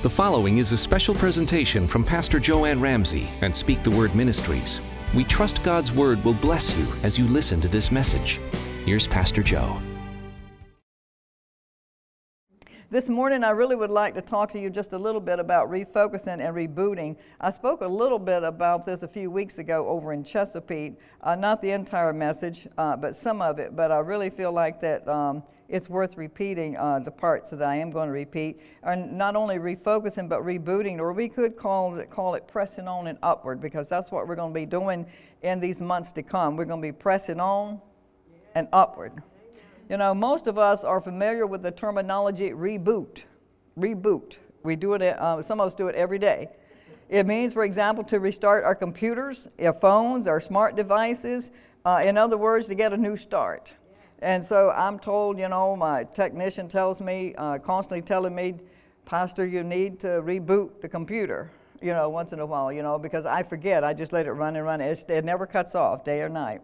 The following is a special presentation from Pastor Joanne Ramsey and Speak the Word Ministries. We trust God's Word will bless you as you listen to this message. Here's Pastor Joe. This morning, I really would like to talk to you just a little bit about refocusing and rebooting. I spoke a little bit about this a few weeks ago over in Chesapeake. Uh, not the entire message, uh, but some of it. But I really feel like that um, it's worth repeating uh, the parts that I am going to repeat. And not only refocusing, but rebooting, or we could call it, call it pressing on and upward, because that's what we're going to be doing in these months to come. We're going to be pressing on and upward. You know, most of us are familiar with the terminology reboot. Reboot. We do it, uh, some of us do it every day. It means, for example, to restart our computers, our phones, our smart devices. Uh, in other words, to get a new start. And so I'm told, you know, my technician tells me, uh, constantly telling me, Pastor, you need to reboot the computer, you know, once in a while, you know, because I forget. I just let it run and run. It, it never cuts off, day or night.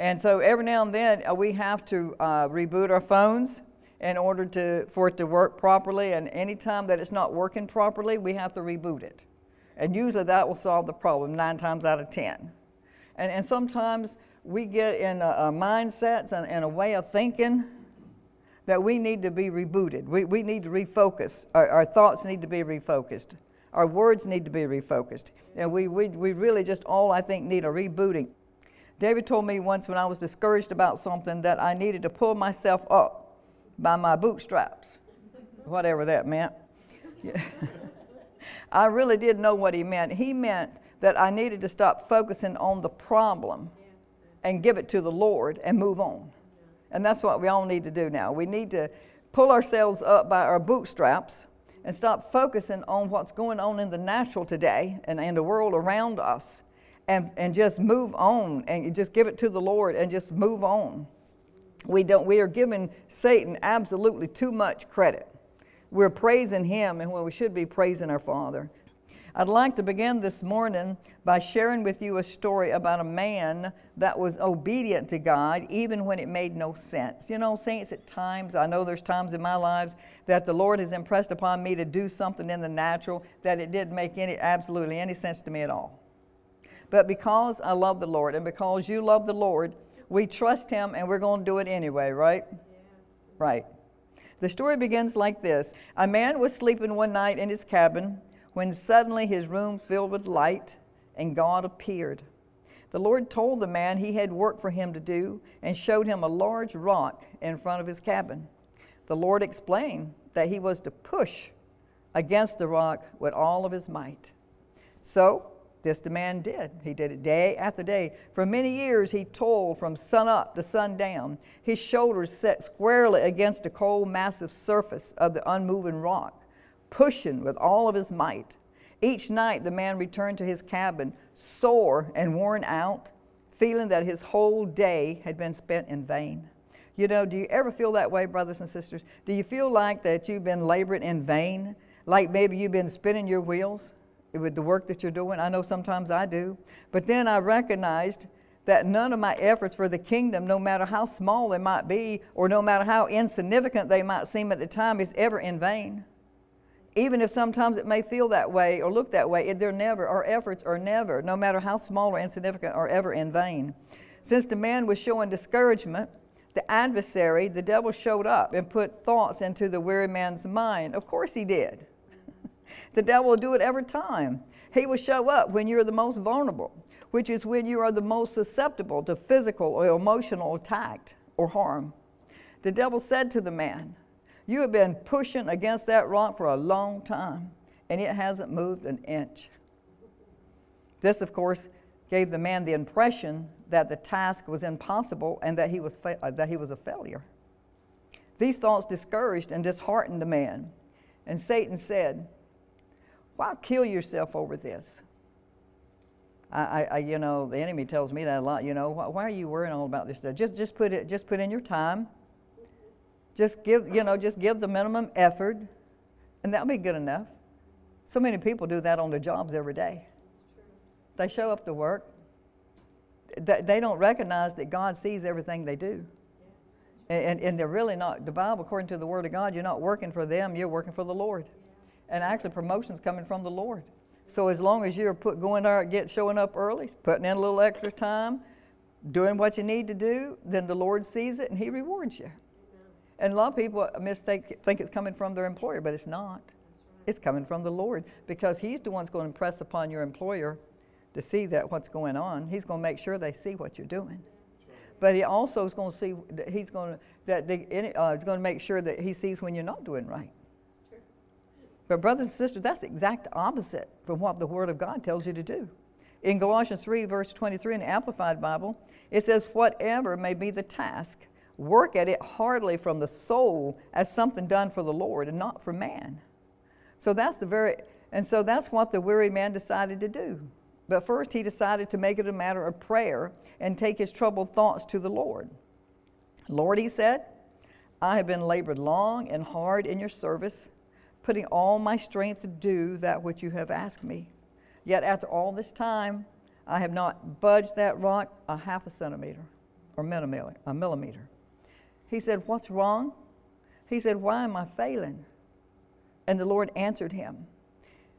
And so every now and then uh, we have to uh, reboot our phones in order to, for it to work properly. And anytime that it's not working properly, we have to reboot it. And usually that will solve the problem nine times out of ten. And, and sometimes we get in a, a mindsets and, and, a way of thinking that we need to be rebooted. We, we need to refocus. Our, our thoughts need to be refocused. Our words need to be refocused. And we, we, we really just all, I think, need a rebooting. David told me once when I was discouraged about something that I needed to pull myself up by my bootstraps, whatever that meant. I really didn't know what he meant. He meant that I needed to stop focusing on the problem and give it to the Lord and move on. And that's what we all need to do now. We need to pull ourselves up by our bootstraps and stop focusing on what's going on in the natural today and in the world around us and, and just move on and just give it to the Lord and just move on. We, don't, we are giving Satan absolutely too much credit. We're praising him and when we should be praising our Father. I'd like to begin this morning by sharing with you a story about a man that was obedient to God even when it made no sense. You know, saints, at times, I know there's times in my lives that the Lord has impressed upon me to do something in the natural that it didn't make any absolutely any sense to me at all. But because I love the Lord and because you love the Lord, we trust Him and we're going to do it anyway, right? Yes. Right. The story begins like this A man was sleeping one night in his cabin when suddenly his room filled with light and God appeared. The Lord told the man he had work for him to do and showed him a large rock in front of his cabin. The Lord explained that he was to push against the rock with all of his might. So this man did. He did it day after day. For many years he toiled from sun up to sun down, his shoulders set squarely against the cold, massive surface of the unmoving rock, pushing with all of his might. Each night the man returned to his cabin, sore and worn out, feeling that his whole day had been spent in vain. You know, do you ever feel that way, brothers and sisters? Do you feel like that you've been laboring in vain? Like maybe you've been spinning your wheels? With the work that you're doing. I know sometimes I do. But then I recognized that none of my efforts for the kingdom, no matter how small they might be, or no matter how insignificant they might seem at the time, is ever in vain. Even if sometimes it may feel that way or look that way, they're never, our efforts are never, no matter how small or insignificant, are ever in vain. Since the man was showing discouragement, the adversary, the devil, showed up and put thoughts into the weary man's mind. Of course he did. The devil will do it every time. He will show up when you're the most vulnerable, which is when you are the most susceptible to physical or emotional attack or harm. The devil said to the man, You have been pushing against that rock for a long time, and it hasn't moved an inch. This, of course, gave the man the impression that the task was impossible and that he was, fa- uh, that he was a failure. These thoughts discouraged and disheartened the man. And Satan said, why kill yourself over this? I, I, you know, the enemy tells me that a lot. You know, why, why, are you worrying all about this stuff? Just, just put it, just put in your time. Just give, you know, just give the minimum effort, and that'll be good enough. So many people do that on their jobs every day. They show up to work. They, they don't recognize that God sees everything they do. And, and, and they're really not, the Bible, according to the Word of God, you're not working for them, you're working for the Lord. And actually, promotion's coming from the Lord. So as long as you're put, going there, get showing up early, putting in a little extra time, doing what you need to do, then the Lord sees it and He rewards you. And a lot of people mistake, think it's coming from their employer, but it's not. It's coming from the Lord because He's the one that's going to impress upon your employer to see that what's going on. He's going to make sure they see what you're doing. But He also is going to see that He's going to that they, uh, going to make sure that He sees when you're not doing right. But brothers and sisters, that's the exact opposite from what the Word of God tells you to do. In Galatians 3, verse 23 in the Amplified Bible, it says, Whatever may be the task, work at it heartily from the soul as something done for the Lord and not for man. So that's the very, and so that's what the weary man decided to do. But first, he decided to make it a matter of prayer and take his troubled thoughts to the Lord. Lord, he said, I have been labored long and hard in your service, putting all my strength to do that which you have asked me. Yet after all this time, I have not budged that rock a half a centimeter or millimeter, a millimeter. He said, What's wrong? He said, Why am I failing? And the Lord answered him,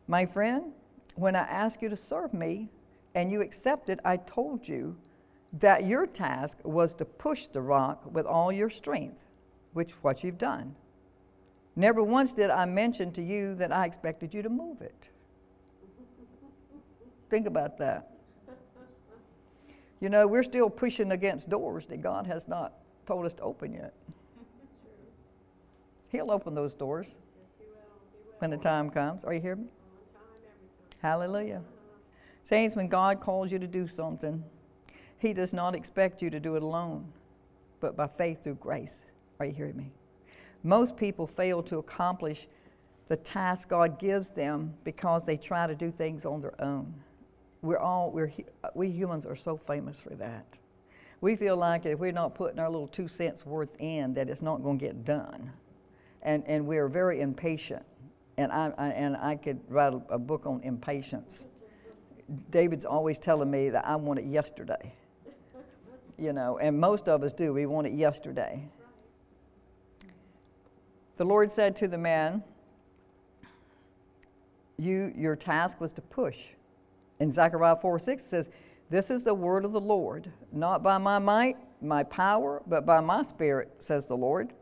My friend, when I asked you to serve me and you accepted, I told you that your task was to push the rock with all your strength, which what you've done. Never once did I mention to you that I expected you to move it. Think about that. You know, we're still pushing against doors that God has not told us to open yet. He'll open those doors when the time comes. Are you hearing me? Hallelujah. Saints, when God calls you to do something, He does not expect you to do it alone, but by faith through grace. Are you hearing me? Most people fail to accomplish the task God gives them because they try to do things on their own. We're all, we're, we humans are so famous for that. We feel like if we're not putting our little two cents worth in, that it's not going to get done. And, and we're very impatient and I, I, and I could write a, a book on impatience. David's always telling me that I want it yesterday. You know, and most of us do. We want it yesterday. The Lord said to the man, you, Your task was to push. In Zechariah 4 6 says, This is the word of the Lord, not by my might, my power, but by my spirit, says the Lord.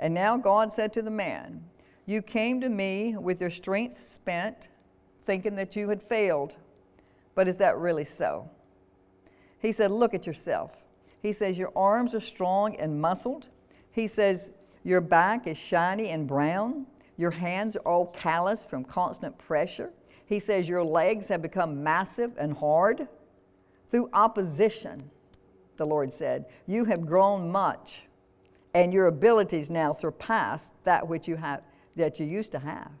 And now God said to the man, you came to me with your strength spent, thinking that you had failed. But is that really so? He said, Look at yourself. He says, Your arms are strong and muscled. He says, Your back is shiny and brown. Your hands are all calloused from constant pressure. He says, Your legs have become massive and hard. Through opposition, the Lord said, You have grown much, and your abilities now surpass that which you have that you used to have.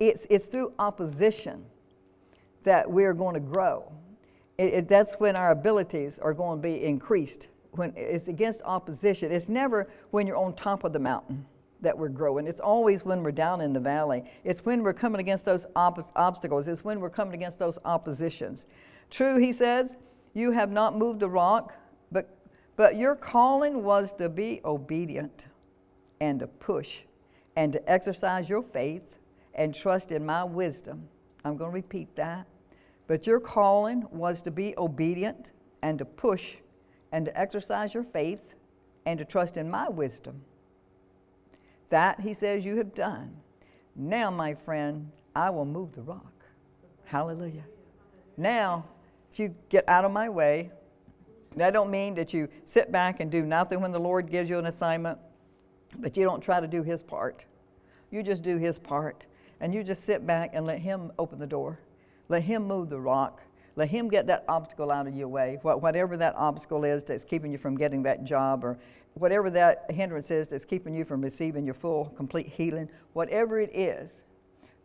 It's, it's through opposition that we're going to grow. It, it, that's when our abilities are going to be increased. When it's against opposition, it's never when you're on top of the mountain that we're growing. It's always when we're down in the valley. It's when we're coming against those obstacles. It's when we're coming against those oppositions. True, he says, you have not moved the rock, but, but your calling was to be obedient and to push and to exercise your faith and trust in my wisdom. I'm going to repeat that. But your calling was to be obedient and to push and to exercise your faith and to trust in my wisdom. That, he says, you have done. Now, my friend, I will move the rock. Hallelujah. Now, if you get out of my way, that don't mean that you sit back and do nothing when the Lord gives you an assignment but you don't try to do his part. You just do his part. And you just sit back and let him open the door. Let him move the rock. Let him get that obstacle out of your way. Whatever that obstacle is that's keeping you from getting that job, or whatever that hindrance is that's keeping you from receiving your full, complete healing, whatever it is,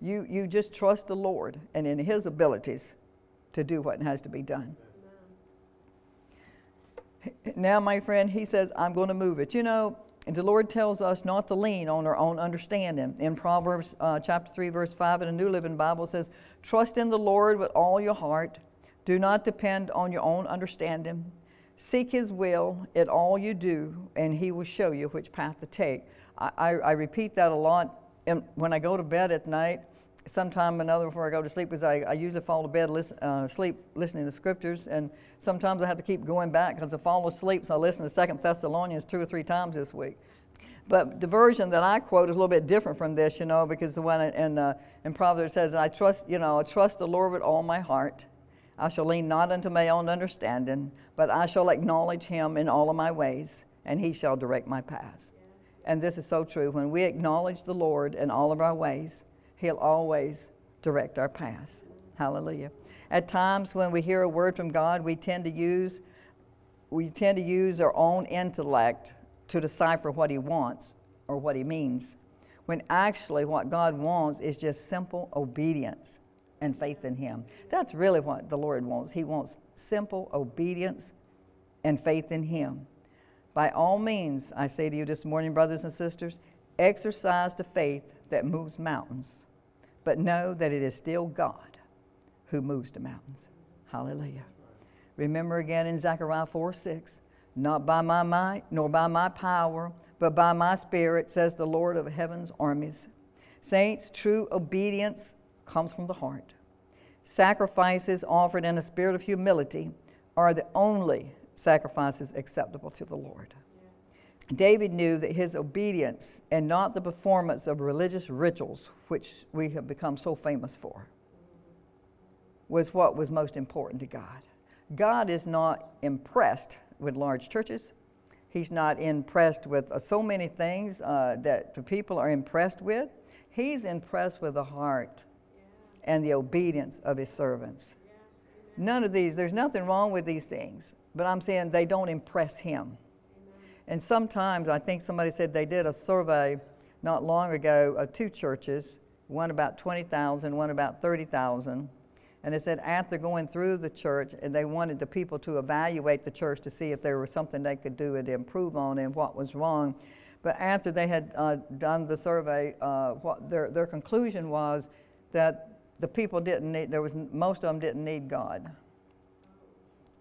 you, you just trust the Lord and in his abilities to do what has to be done. Now, my friend, he says, I'm going to move it. You know, and the Lord tells us not to lean on our own understanding. In Proverbs uh, chapter 3, verse 5 in the New Living Bible says, Trust in the Lord with all your heart. Do not depend on your own understanding. Seek his will in all you do, and he will show you which path to take. I, I, I repeat that a lot and when I go to bed at night. sometime another before I go to sleep because I, I usually fall to bed listen, uh, sleep listening to scriptures and sometimes I have to keep going back because I fall asleep so I listen to Second Thessalonians two or three times this week. But the version that I quote is a little bit different from this, you know, because the one in, uh, in Proverbs says, I trust, you know, I trust the Lord with all my heart. I shall lean not unto my own understanding, but I shall acknowledge him in all of my ways, and he shall direct my paths. And this is so true. When we acknowledge the Lord in all of our ways, he'll always direct our paths. Hallelujah. At times when we hear a word from God, we tend to use we tend to use our own intellect to decipher what he wants or what he means, when actually what God wants is just simple obedience and faith in him. That's really what the Lord wants. He wants simple obedience and faith in him. By all means, I say to you this morning, brothers and sisters, exercise the faith that moves mountains, but know that it is still God who moves the mountains. Hallelujah. Remember again in Zechariah 4 6, not by my might, nor by my power, but by my spirit, says the Lord of heaven's armies. Saints, true obedience comes from the heart. Sacrifices offered in a spirit of humility are the only sacrifices acceptable to the Lord. David knew that his obedience and not the performance of religious rituals, which we have become so famous for, was what was most important to God. God is not impressed with large churches. He's not impressed with uh, so many things uh, that people are impressed with. He's impressed with the heart and the obedience of his servants. None of these, there's nothing wrong with these things, but I'm saying they don't impress him. And sometimes I think somebody said they did a survey not long ago of two churches, one about 20,000, one about 30,000. And they said after going through the church, and they wanted the people to evaluate the church to see if there was something they could do to improve on and what was wrong. But after they had uh, done the survey, uh, what their, their conclusion was that the people didn't need, there was, most of them didn't need God.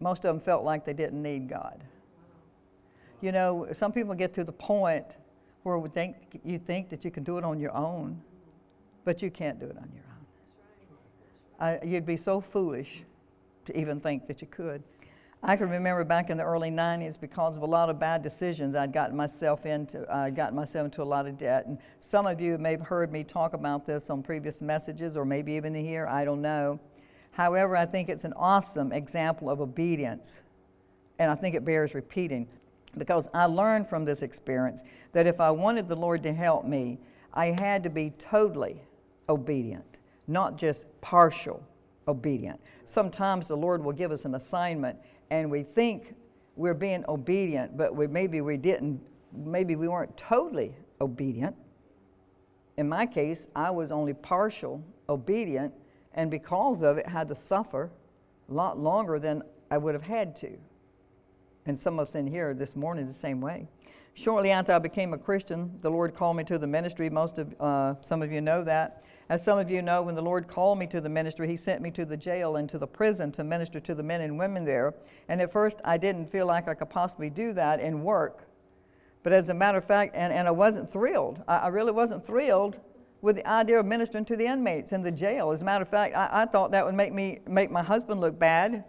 Most of them felt like they didn't need God. You know, some people get to the point where we think, you think that you can do it on your own, but you can't do it on your own. I, you'd be so foolish to even think that you could. I can remember back in the early 90s because of a lot of bad decisions I'd gotten myself into, I'd gotten myself into a lot of debt. And some of you may have heard me talk about this on previous messages or maybe even here, I don't know. However, I think it's an awesome example of obedience. And I think it bears repeating because I learned from this experience that if I wanted the Lord to help me, I had to be totally obedient not just partial obedient. Sometimes the Lord will give us an assignment and we think we're being obedient, but we, maybe we didn't, maybe we weren't totally obedient. In my case, I was only partial obedient, and because of it, had to suffer a lot longer than I would have had to. And some of us in here this morning the same way. Shortly after I became a Christian, the Lord called me to the ministry. Most of uh, some of you know that. As some of you know, when the Lord called me to the ministry, He sent me to the jail and to the prison to minister to the men and women there. And at first, I didn't feel like I could possibly do that and work. But as a matter of fact, and, and I wasn't thrilled. I, I really wasn't thrilled with the idea of ministering to the inmates in the jail. As a matter of fact, I, I thought that would make me make my husband look bad,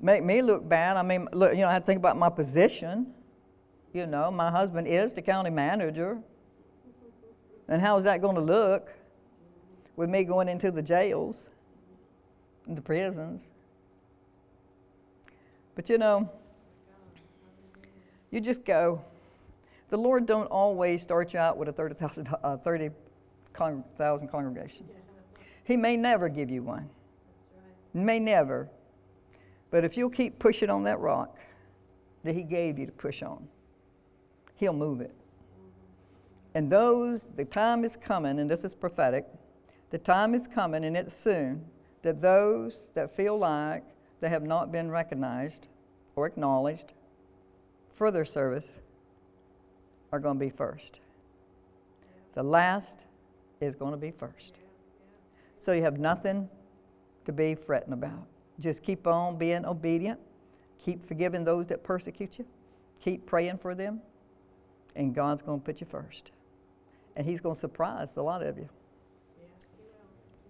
make me look bad. I mean, look, you know, I had to think about my position. You know, my husband is the county manager. And how is that going to look? With me going into the jails and the prisons. But you know, you just go. The Lord don't always start you out with a 30,000 uh, 30, con- congregation. He may never give you one. May never. But if you'll keep pushing on that rock that He gave you to push on, He'll move it. And those, the time is coming, and this is prophetic the time is coming, and it's soon, that those that feel like they have not been recognized or acknowledged for their service are going to be first. The last is going to be first. So you have nothing to be fretting about. Just keep on being obedient, keep forgiving those that persecute you, keep praying for them, and God's going to put you first. And He's going to surprise a lot of you.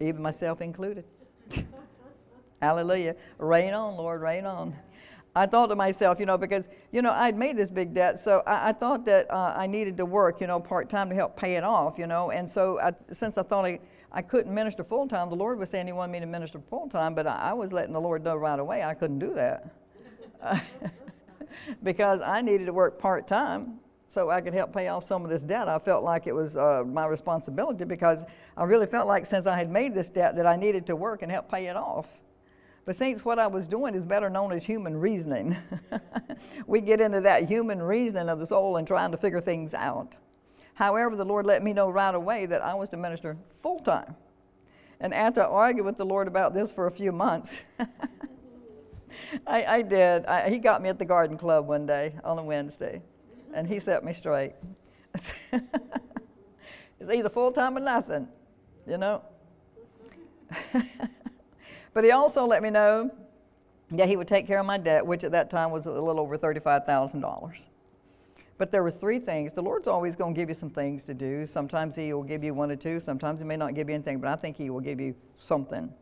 Even myself included. Hallelujah. Rain on, Lord, rain on. I thought to myself, you know, because, you know, I'd made this big debt, so I, I thought that uh, I needed to work, you know, part time to help pay it off, you know. And so I, since I thought I, I couldn't minister full time, the Lord was saying He wanted me to minister full time, but I, I, was letting the Lord know right away I couldn't do that. because I needed to work part time so I could help pay off some of this debt. I felt like it was uh, my responsibility because I really felt like since I had made this debt that I needed to work and help pay it off. But, since what I was doing is better known as human reasoning. we get into that human reasoning of the soul and trying to figure things out. However, the Lord let me know right away that I was to minister full time. And after I argued with the Lord about this for a few months, I, I, did. I, he got me at the garden club one day on a Wednesday, and he set me straight. it's either full time or nothing, you know? But he also let me know that he would take care of my debt, which at that time was a little over $35,000. But there was three things. The Lord's always going to give you some things to do. Sometimes he will give you one or two. Sometimes he may not give you anything, but I think he will give you something.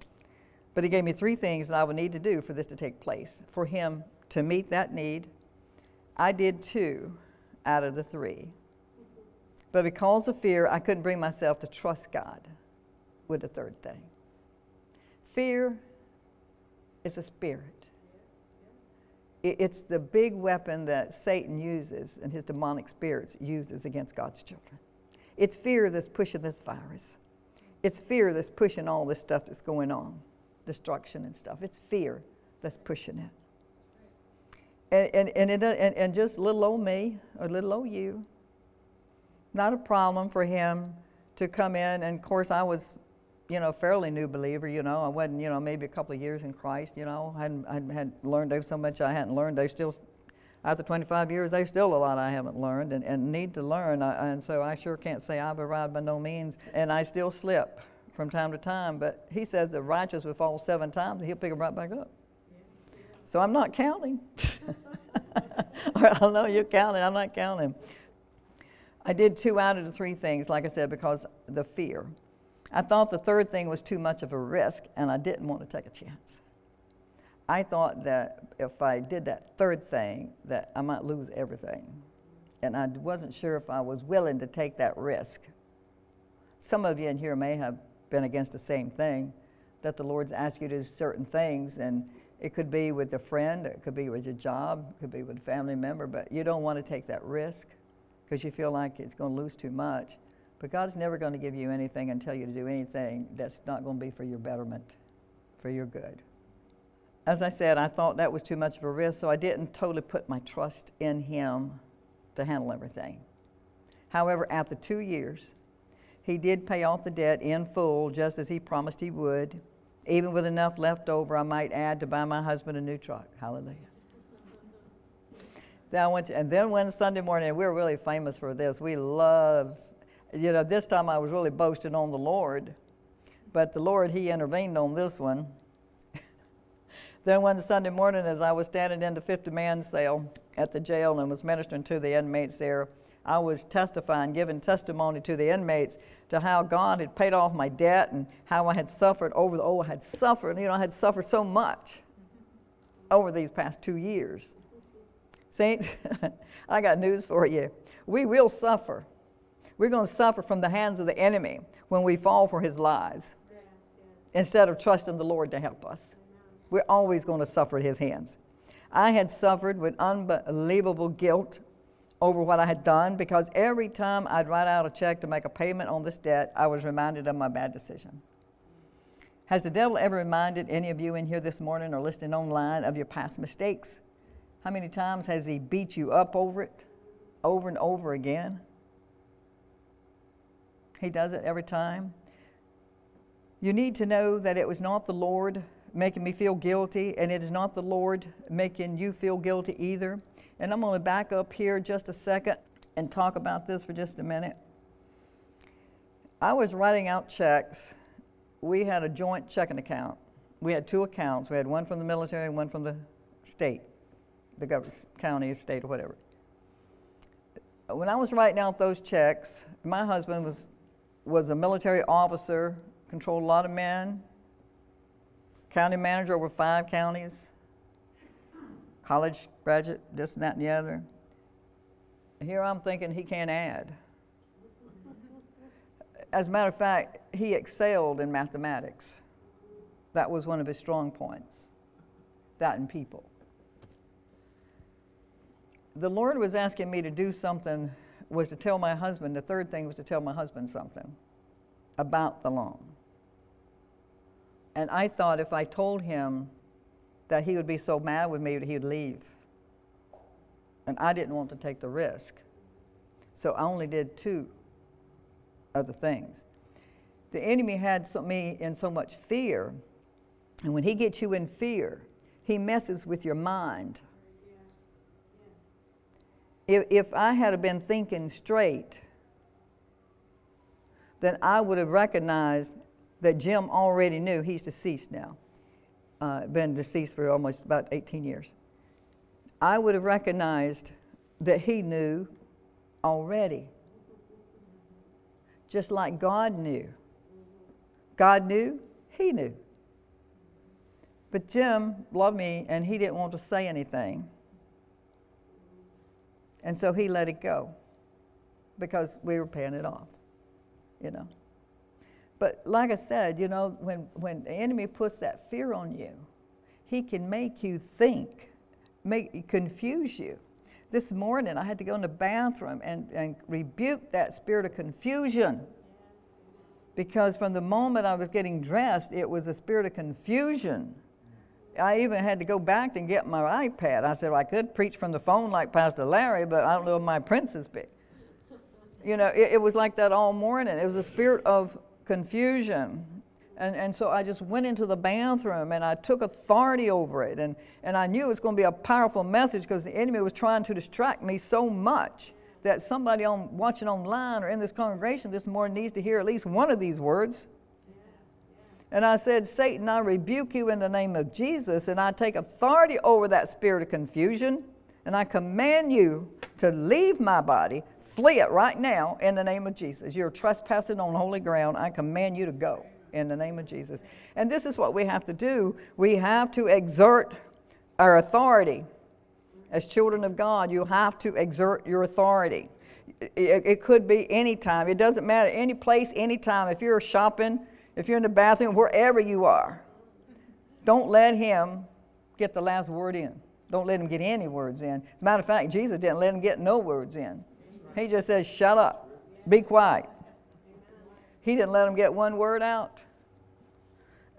But he gave me three things that I would need to do for this to take place. For him to meet that need, I did two out of the three. But because of fear, I couldn't bring myself to trust God with the third thing. Fear is a spirit. It's the big weapon that Satan uses and his demonic spirits uses against God's children. It's fear that's pushing this virus. It's fear that's pushing all this stuff that's going on, destruction and stuff. It's fear that's pushing it. And, and, and, it, and, and just little old me, or little old you, not a problem for him to come in. And of course, I was you know, fairly new believer, you know. I wasn't, you know, maybe a couple of years in Christ, you know. I hadn't, I hadn't learned so much I hadn't learned. They still, after 25 years, there's still a lot I haven't learned and, and need to learn. I, and so I sure can't say I've arrived by no means. And I still slip from time to time. But he says the righteous will fall seven times and he'll pick them right back up. So I'm not counting. I know oh, you're counting. I'm not counting. I did two out of the three things, like I said, because the fear. I thought the third thing was too much of a risk, and I didn't want to take a chance. I thought that if I did that third thing, that I might lose everything. And I wasn't sure if I was willing to take that risk. Some of you in here may have been against the same thing, that the Lord's asked you to do certain things, and it could be with a friend, it could be with your job, it could be with a family member, but you don't want to take that risk because you feel like it's going to lose too much. But God's never going to give you anything and tell you to do anything that's not going to be for your betterment, for your good. As I said, I thought that was too much of a risk, so I didn't totally put my trust in Him to handle everything. However, after two years, He did pay off the debt in full, just as He promised He would, even with enough left over, I might add, to buy my husband a new truck. Hallelujah. then I went to, and then one Sunday morning, we we're really famous for this. We love you know, this time I was really boasting on the Lord, but the Lord, He intervened on this one. then one Sunday morning, as I was standing in the 50 man cell at the jail and was ministering to the inmates there, I was testifying, giving testimony to the inmates to how God had paid off my debt and how I had suffered over the, oh, I had suffered, you know, I had suffered so much over these past two years. Saints, I got news for you. We will suffer we're going to suffer from the hands of the enemy when we fall for his lies instead of trusting the Lord to help us. We're always going to suffer at his hands. I had suffered with unbelievable guilt over what I had done because every time I'd write out a check to make a payment on this debt, I was reminded of my bad decision. Has the devil ever reminded any of you in here this morning or listening online of your past mistakes? How many times has he beat you up over it over and over again? He does it every time. You need to know that it was not the Lord making me feel guilty, and it is not the Lord making you feel guilty either. And I'm going to back up here just a second and talk about this for just a minute. I was writing out checks. We had a joint checking account. We had two accounts. We had one from the military and one from the state, the government, county, state, or whatever. When I was writing out those checks, my husband was was a military officer controlled a lot of men, county manager over five counties, college graduate, this and that and the other. Here I'm thinking he can't add. As a matter of fact, he excelled in mathematics. That was one of his strong points, that in people. The Lord was asking me to do something, was to tell my husband, the third thing was to tell my husband something about the loan. And I thought if I told him that he would be so mad with me that he would leave. And I didn't want to take the risk. So I only did two other things. The enemy had me in so much fear, and when he gets you in fear, he messes with your mind. If, if I had been thinking straight, then I would have recognized that Jim already knew he's deceased now, uh, been deceased for almost about 18 years. I would have recognized that he knew already, just like God knew. God knew, he knew. But Jim loved me and he didn't want to say anything. And so he let it go because we were paying it off, you know. But like I said, you know, when, when the enemy puts that fear on you, he can make you think, make confuse you. This morning I had to go in the bathroom and, and rebuke that spirit of confusion. Because from the moment I was getting dressed, it was a spirit of confusion. I even had to go back and get my iPad. I said, well, I could preach from the phone like Pastor Larry, but I don't know if my prince is big. You know, it, it was like that all morning. It was a spirit of confusion. And, and so I just went into the bathroom and I took authority over it. And, and I knew it was going to be a powerful message because the enemy was trying to distract me so much that somebody on, watching online or in this congregation this morning needs to hear at least one of these words. And I said, Satan, I rebuke you in the name of Jesus, and I take authority over that spirit of confusion, and I command you to leave my body, flee it right now in the name of Jesus. You're trespassing on holy ground. I command you to go in the name of Jesus. And this is what we have to do we have to exert our authority. As children of God, you have to exert your authority. It, it could be any time. It doesn't matter. Any place, any time. If you're shopping, if you're in the bathroom, wherever you are, don't let him get the last word in. Don't let him get any words in. As a matter of fact, Jesus didn't let him get no words in. He just says, shut up, be quiet. He didn't let him get one word out.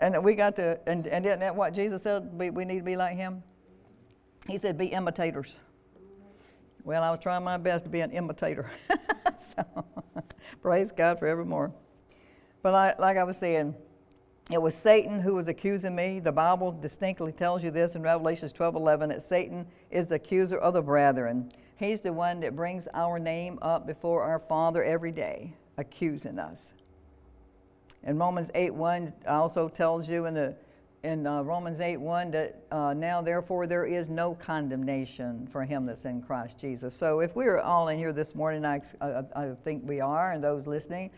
And we got to, and, and isn't that what Jesus said? We, we need to be like him? He said, be imitators. Well, I was trying my best to be an imitator. so, praise God forevermore. But I, like I was saying, it was Satan who was accusing me. The Bible distinctly tells you this in Revelations 12 11 that Satan is the accuser of the brethren. He's the one that brings our name up before our Father every day, accusing us. And Romans 8 1 also tells you in, the, in uh, Romans 8 1 that uh, now, therefore, there is no condemnation for him that's in Christ Jesus. So if we're all in here this morning, I, I, I think we are, and those listening,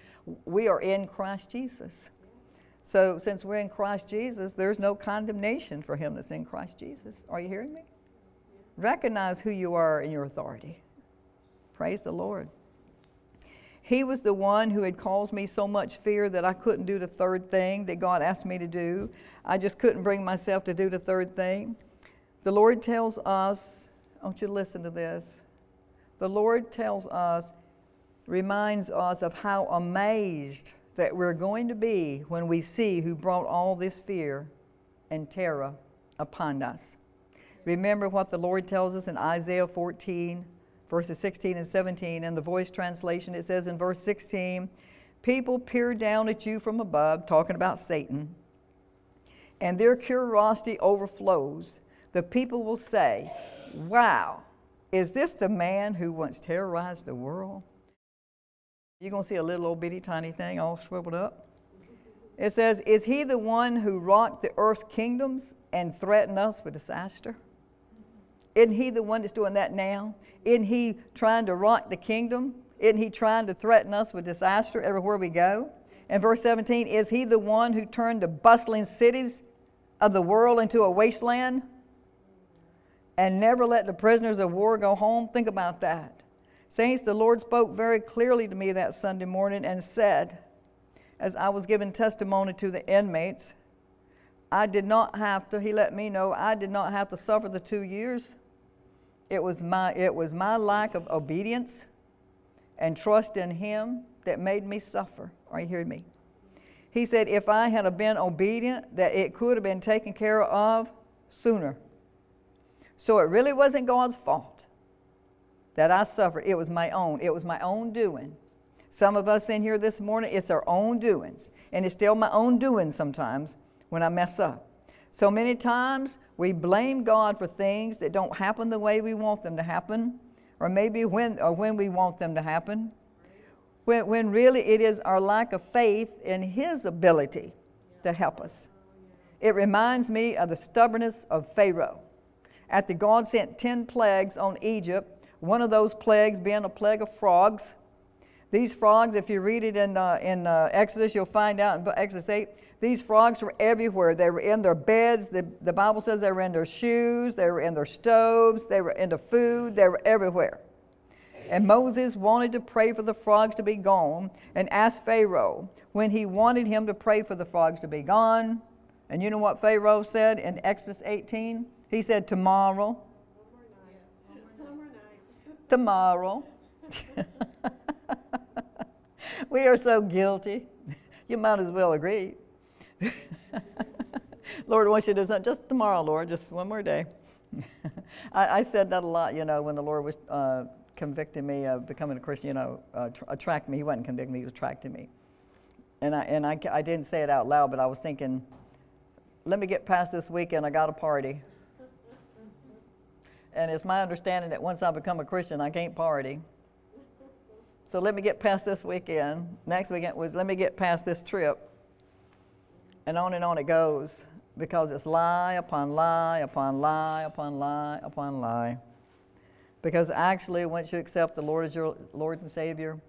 we are in Christ Jesus. So since we're in Christ Jesus, there's no condemnation for him that's in Christ Jesus. Are you hearing me? Recognize who you are in your authority. Praise the Lord. He was the one who had caused me so much fear that I couldn't do the third thing that God asked me to do. I just couldn't bring myself to do the third thing. The Lord tells us, I want you to listen to this. The Lord tells us, reminds us of how amazed that we're going to be when we see who brought all this fear and terror upon us. Remember what the Lord tells us in Isaiah 14, verses 16 and 17. In the voice translation, it says in verse 16, People peer down at you from above, talking about Satan, and their curiosity overflows. The people will say, Wow, is this the man who once terrorized the world? You're going to see a little old bitty tiny thing all swiveled up. It says, Is he the one who rocked the earth's kingdoms and threatened us with disaster? Isn't he the one that's doing that now? Isn't he trying to rock the kingdom? Isn't he trying to threaten us with disaster everywhere we go? And verse 17, is he the one who turned the bustling cities of the world into a wasteland and never let the prisoners of war go home? Think about that. Saints, the Lord spoke very clearly to me that Sunday morning and said, as I was giving testimony to the inmates, I did not have to, he let me know, I did not have to suffer the two years. It was my, it was my lack of obedience and trust in him that made me suffer. Are you hearing me? He said, if I had been obedient, that it could have been taken care of sooner. So it really wasn't God's fault that I suffered. It was my own. It was my own doing. Some of us in here this morning, it's our own doings. And it's still my own doing sometimes when I mess up. So many times we blame God for things that don't happen the way we want them to happen, or maybe when, or when we want them to happen when, when really it is our lack of faith in His ability to help us. It reminds me of the stubbornness of Pharaoh. After God sent 10 plagues on Egypt, one of those plagues being a plague of frogs. These frogs, if you read it in, uh, in uh, Exodus, you'll find out in Exodus 8, these frogs were everywhere. They were in their beds. The, the Bible says they were in their shoes, they were in their stoves, they were in the food, they were everywhere. And Moses wanted to pray for the frogs to be gone and asked Pharaoh when he wanted him to pray for the frogs to be gone. And you know what Pharaoh said in Exodus 18? He said, Tomorrow. Tomorrow. we are so guilty. You might as well agree. Lord wants you to do something just tomorrow, Lord, just one more day. I, I, said that a lot, you know, when the Lord was. Uh, convicted me of becoming a Christian, you know, uh, attract me. He wasn't convicting me, he was attracting me. And, I, and I, I didn't say it out loud, but I was thinking, let me get past this weekend, I got a party. and it's my understanding that once I become a Christian, I can't party. So let me get past this weekend. Next weekend was let me get past this trip. And on and on it goes because it's lie upon lie upon lie upon lie upon lie. Because actually, once you accept the Lord as your Lord and Savior,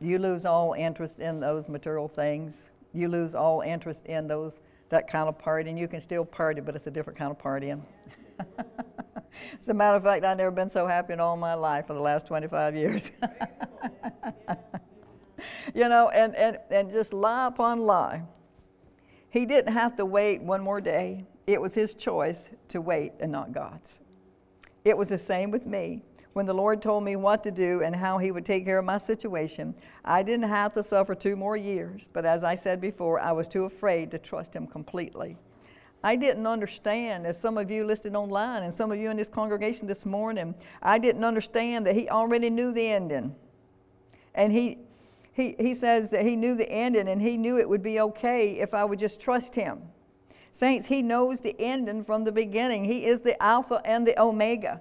you lose all interest in those material things. You lose all interest in those that kind of partying. You can still party, but it's a different kind of partying. As a matter of fact, I've never been so happy in all my life for the last 25 years. you know, and, and, and just lie upon lie. He didn't have to wait one more day. It was his choice to wait and not God's. It was the same with me. When the Lord told me what to do and how He would take care of my situation, I didn't have to suffer two more years. But as I said before, I was too afraid to trust Him completely. I didn't understand, as some of you listed online and some of you in this congregation this morning, I didn't understand that He already knew the ending. And He, he, he says that He knew the ending and He knew it would be okay if I would just trust Him. Saints, He knows the ending from the beginning. He is the Alpha and the Omega.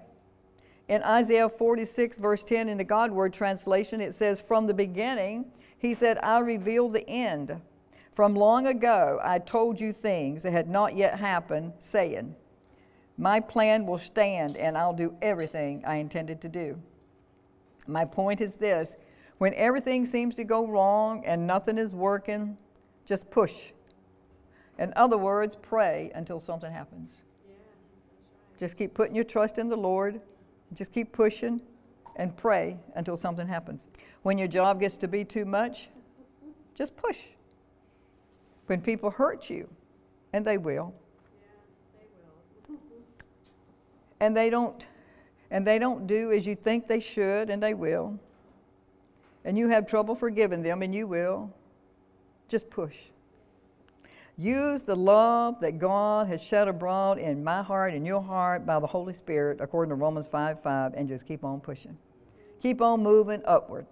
In Isaiah 46, verse 10, in the God Word translation, it says, From the beginning, He said, I revealed the end. From long ago, I told you things that had not yet happened, saying, My plan will stand, and I'll do everything I intended to do. My point is this when everything seems to go wrong and nothing is working, just push in other words, pray until something happens. Just keep putting your trust in the Lord. Just keep pushing and pray until something happens. When your job gets to be too much, just push. When people hurt you, and they will. Yes, they will. and they don't and they don't do as you think they should, and they will. And you have trouble forgiving them, and you will. Just push. Use the love that God has shed abroad in my heart and your heart by the Holy Spirit, according to Romans 5 5, and just keep on pushing. Keep on moving upward.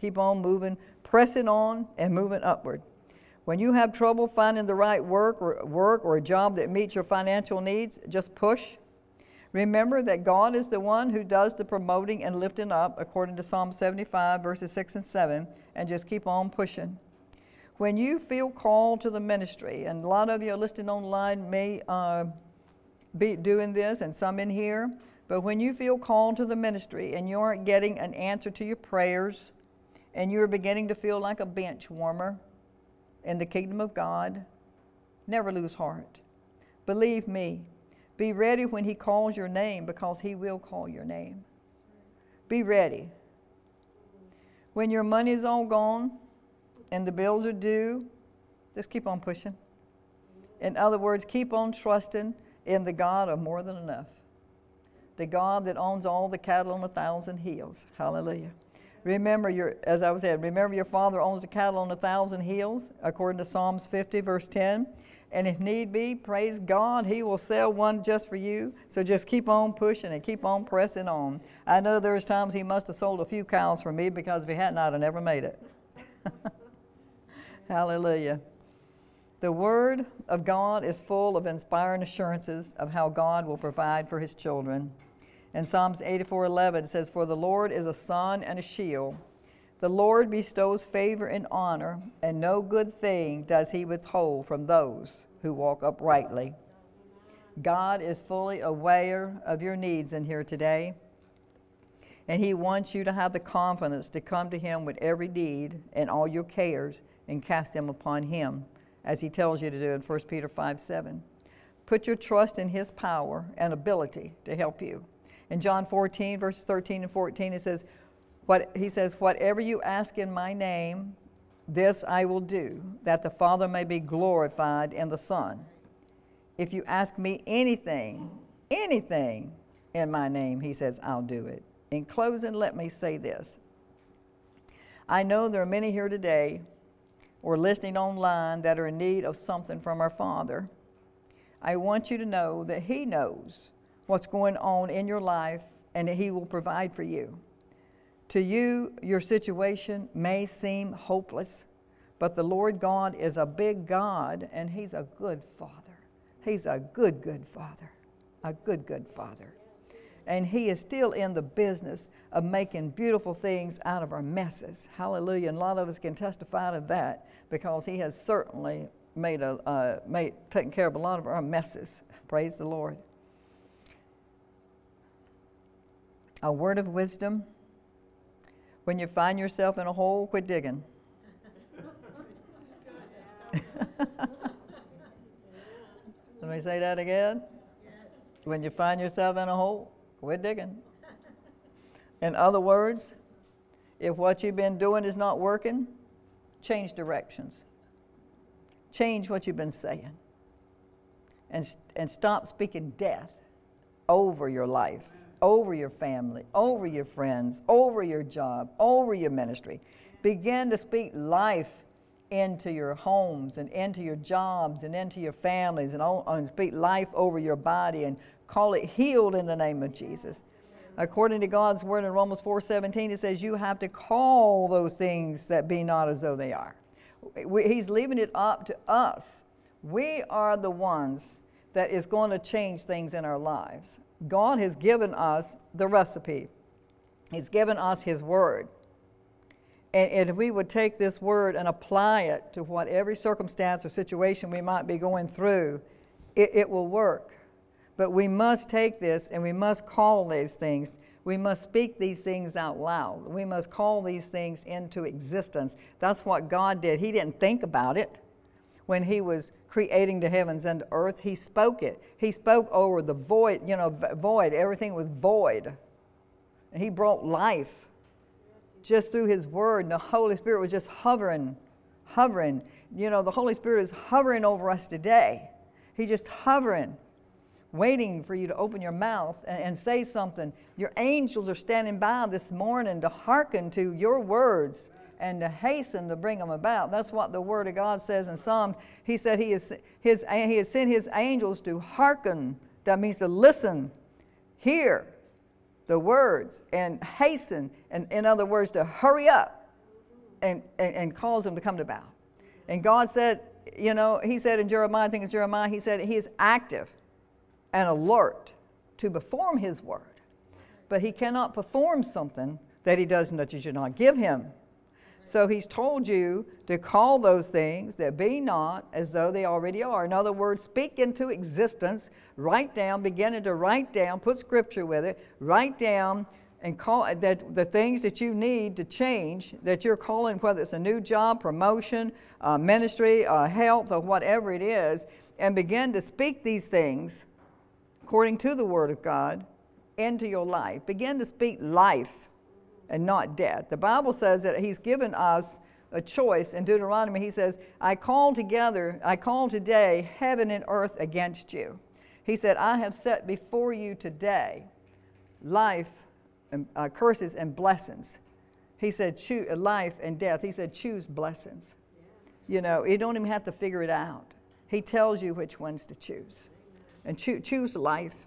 Keep on moving, pressing on and moving upward. When you have trouble finding the right work or work or a job that meets your financial needs, just push. Remember that God is the one who does the promoting and lifting up, according to Psalm 75, verses 6 and 7, and just keep on pushing when you feel called to the ministry, and a lot of you are listening online may uh, be doing this, and some in here, but when you feel called to the ministry and you aren't getting an answer to your prayers, and you're beginning to feel like a bench warmer in the kingdom of God, never lose heart. Believe me, be ready when He calls your name because He will call your name. Be ready. When your money is all gone and the bills are due, just keep on pushing. In other words, keep on trusting in the God of more than enough. The God that owns all the cattle on a thousand hills. Hallelujah. Remember your, as I was saying, remember your father owns the cattle on a thousand hills, according to Psalms 50, verse 10. And if need be, praise God, He will sell one just for you. So just keep on pushing and keep on pressing on. I know there's times He must have sold a few cows for me because if He hadn't, I'd have never made it. Hallelujah. The Word of God is full of inspiring assurances of how God will provide for His children. In Psalms 84:11 it says, "For the Lord is a sun and a shield. The Lord bestows favor and honor, and no good thing does He withhold from those who walk uprightly." God is fully aware of your needs in here today, and He wants you to have the confidence to come to Him with every need and all your cares and cast them upon Him, as He tells you to do in 1 Peter 5 7. Put your trust in His power and ability to help you. In John 14, verses 13 and 14, it says, what, he says, Whatever you ask in my name, this I will do, that the Father may be glorified in the Son. If you ask me anything, anything in my name, he says, I'll do it. In closing, let me say this. I know there are many here today or listening online that are in need of something from our Father. I want you to know that He knows what's going on in your life and that He will provide for you. To you, your situation may seem hopeless, but the Lord God is a big God and He's a good Father. He's a good, good Father. A good, good Father. And He is still in the business of making beautiful things out of our messes. Hallelujah. And a lot of us can testify to that because He has certainly made a, uh, made, taken care of a lot of our messes. Praise the Lord. A word of wisdom. When you find yourself in a hole, quit digging. Let me say that again. When you find yourself in a hole, quit digging. In other words, if what you've been doing is not working, change directions. Change what you've been saying. And, and stop speaking death over your life over your family, over your friends, over your job, over your ministry. Begin to speak life into your homes and into your jobs and into your families and, and speak life over your body and call it healed in the name of Jesus. According to God's word in Romans 4:17, it says you have to call those things that be not as though they are. He's leaving it up to us. We are the ones that is going to change things in our lives. God has given us the recipe, He's given us His Word. And, and if we would take this Word and apply it to what every circumstance or situation we might be going through, it, it will work. But we must take this and we must call these things. We must speak these things out loud. We must call these things into existence. That's what God did. He didn't think about it when He was creating the heavens and the earth. He spoke it. He spoke over the void, you know, void. Everything was void. And he brought life just through his word. And the Holy Spirit was just hovering, hovering. You know, the Holy Spirit is hovering over us today. He's just hovering, waiting for you to open your mouth and, and say something. Your angels are standing by this morning to hearken to your words and to hasten to bring them about. That's what the Word of God says in Psalms. He said he has, his, he has sent His angels to hearken. That means to listen, hear the words, and hasten. And in other words, to hurry up and, and, and cause them to come to bow. And God said, you know, He said in Jeremiah, I think it's Jeremiah, He said He is active and alert to perform His word. But He cannot perform something that He doesn't, that you should not give Him. So he's told you to call those things that be not as though they already are. In other words, speak into existence, write down, beginning to write down, put scripture with it, write down and call that the things that you need to change that you're calling whether it's a new job promotion uh, ministry uh, health or whatever it is and begin to speak these things according to the word of god into your life begin to speak life and not death the bible says that he's given us a choice in deuteronomy he says i call together i call today heaven and earth against you he said i have set before you today life and, uh, curses and blessings. He said, choose life and death. He said, choose blessings. You know, you don't even have to figure it out. He tells you which ones to choose. And cho- choose life.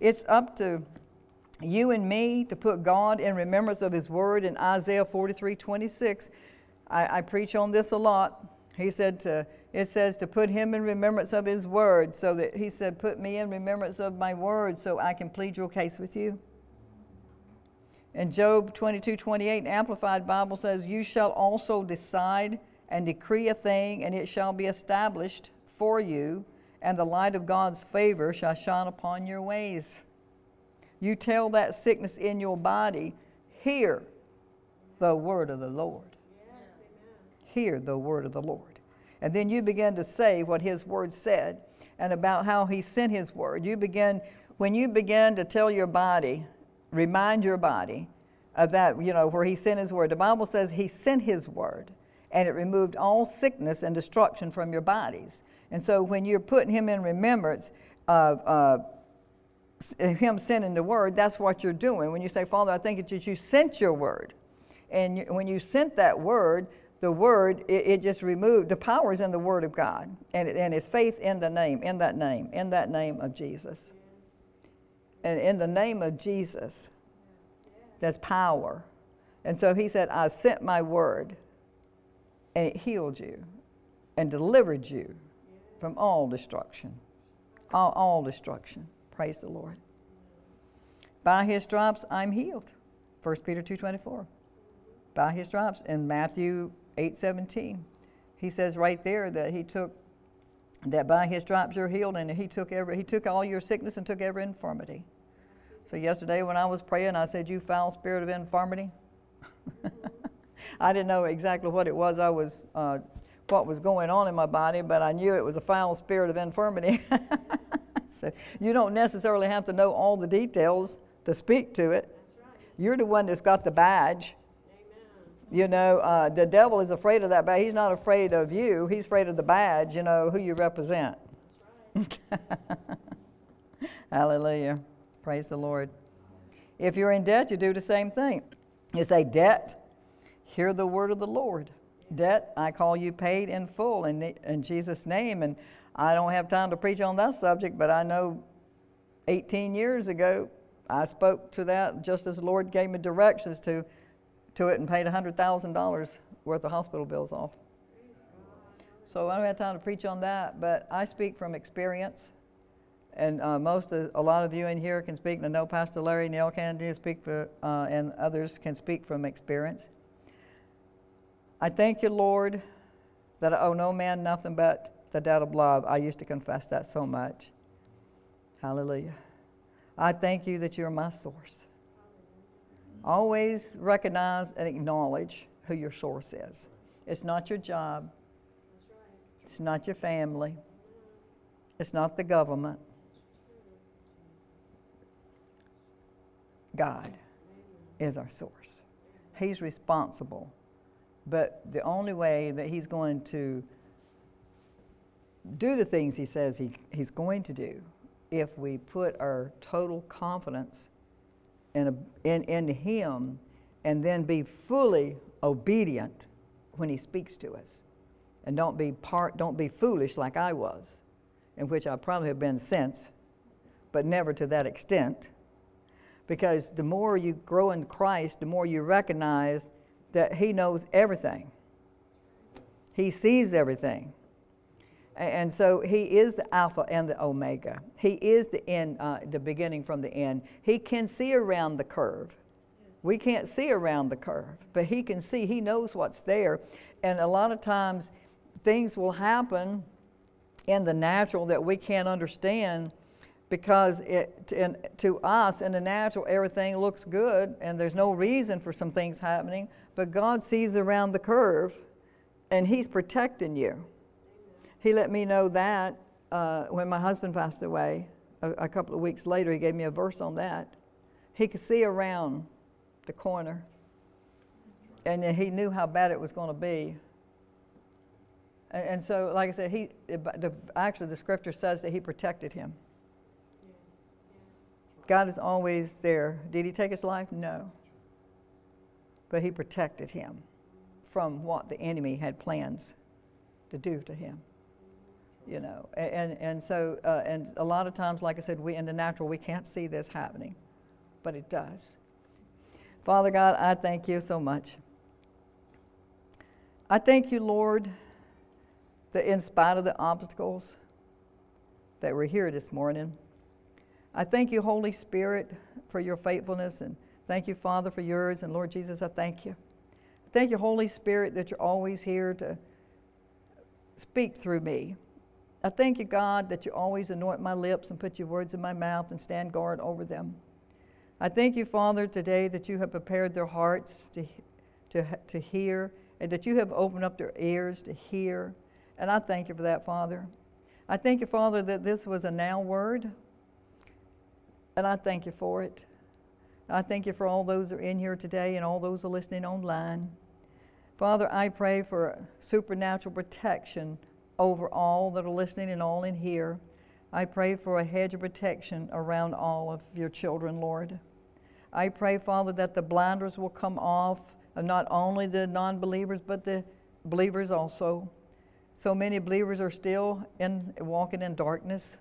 It's up to you and me to put God in remembrance of His word in Isaiah 43 26. I, I preach on this a lot. He said to, it says to put him in remembrance of his word, so that he said, Put me in remembrance of my word so I can plead your case with you. And Job 22 28, Amplified Bible says, You shall also decide and decree a thing, and it shall be established for you, and the light of God's favor shall shine upon your ways. You tell that sickness in your body, Hear the word of the Lord. Hear the word of the Lord. And then you begin to say what His word said and about how He sent His word. You begin, when you begin to tell your body, remind your body of that, you know, where he sent his word. The Bible says he sent his word and it removed all sickness and destruction from your bodies. And so when you're putting him in remembrance of uh, Uh, him sending the word, that's what you're doing. When you say, Father, I think that you sent your word. And you, when you sent that word, the word, it, it, just removed, the power is in the word of God. And, and it's faith in the name, in that name, in that name of Jesus and in the name of Jesus, that's power. And so he said, I sent my word, and it healed you and delivered you from all destruction. All, all destruction. Praise the Lord. By his stripes I'm healed. 1 Peter 2.24. By his stripes. In Matthew 8.17, he says right there that he took that by his stripes you're healed and he took every he took all your sickness and took every infirmity so yesterday when I was praying, I said, You foul spirit of infirmity. I didn't know exactly what it was I was, uh, what was going on in my body, but I knew it was a foul spirit of infirmity. so you don't necessarily have to know all the details to speak to it. You're the one that's got the badge. Amen. You know, uh, the devil is afraid of that badge. He's not afraid of you. He's afraid of the badge, you know, who you represent. Right. Hallelujah. Praise the Lord. If you're in debt, you do the same thing. You say, Debt, hear the word of the Lord. Debt, I call you paid in full in, in Jesus' name. And I don't have time to preach on that subject, but I know 18 years ago, I spoke to that just as the Lord gave me directions to, to it and paid $100,000 worth of hospital bills off. So I don't have time to preach on that, but I speak from experience and uh, most of, a lot of you in here can speak. And I know Pastor Larry Neil can speak for, uh, and others can speak from experience. I thank you, Lord, that I owe no man nothing but the debt of love. I used to confess that so much. Hallelujah. I thank you that you're my source. Always recognize and acknowledge who your source is. It's not your job. It's not your family. It's not the government. God is our source. He's responsible. But the only way that He's going to do the things He says he, He's going to do if we put our total confidence in, a, in, in Him and then be fully obedient when He speaks to us. And don't be, part, don't be foolish like I was, in which I probably have been since, but never to that extent because the more you grow in Christ, the more you recognize that He knows everything. He sees everything. And so He is the Alpha and the Omega. He is the end, uh, the beginning from the end. He can see around the curve. We can't see around the curve, but He can see. He knows what's there. And a lot of times, things will happen in the natural that we can't understand because it, in, to us in the natural everything looks good and there's no reason for some things happening but god sees around the curve and he's protecting you he let me know that uh, when my husband passed away a, a couple of weeks later he gave me a verse on that he could see around the corner and he knew how bad it was going to be and, and so like i said he the, actually the scripture says that he protected him God is always there. Did he take his life? No. But he protected him from what the enemy had plans to do to him. You know, and, and so, uh, and a lot of times, like I said, we in the natural, we can't see this happening, but it does. Father God, I thank you so much. I thank you, Lord, that in spite of the obstacles that we're here this morning, I thank you, Holy Spirit, for your faithfulness, and thank you, Father, for yours. And Lord Jesus, I thank you. Thank you, Holy Spirit, that you're always here to speak through me. I thank you, God, that you always anoint my lips and put your words in my mouth and stand guard over them. I thank you, Father, today that you have prepared their hearts to, to, to hear and that you have opened up their ears to hear. And I thank you for that, Father. I thank you, Father, that this was a now word. And I thank you for it. I thank you for all those that are in here today and all those are listening online. Father, I pray for supernatural protection over all that are listening and all in here. I pray for a hedge of protection around all of your children, Lord. I pray, Father, that the blinders will come off of not only the non believers, but the believers also. So many believers are still in, walking in darkness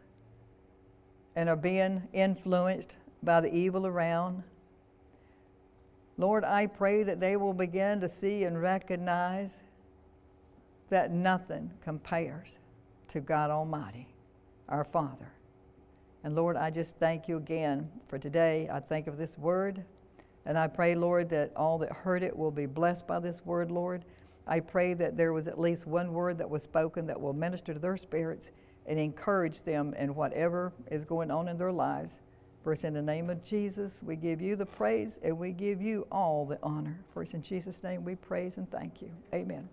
and are being influenced by the evil around. Lord, I pray that they will begin to see and recognize that nothing compares to God Almighty, our Father. And Lord, I just thank you again for today. I thank of this word. And I pray, Lord, that all that heard it will be blessed by this word, Lord. I pray that there was at least one word that was spoken that will minister to their spirits and encourage them in whatever is going on in their lives. First, in the name of Jesus, we give you the praise and we give you all the honor. First, in Jesus' name, we praise and thank you. Amen.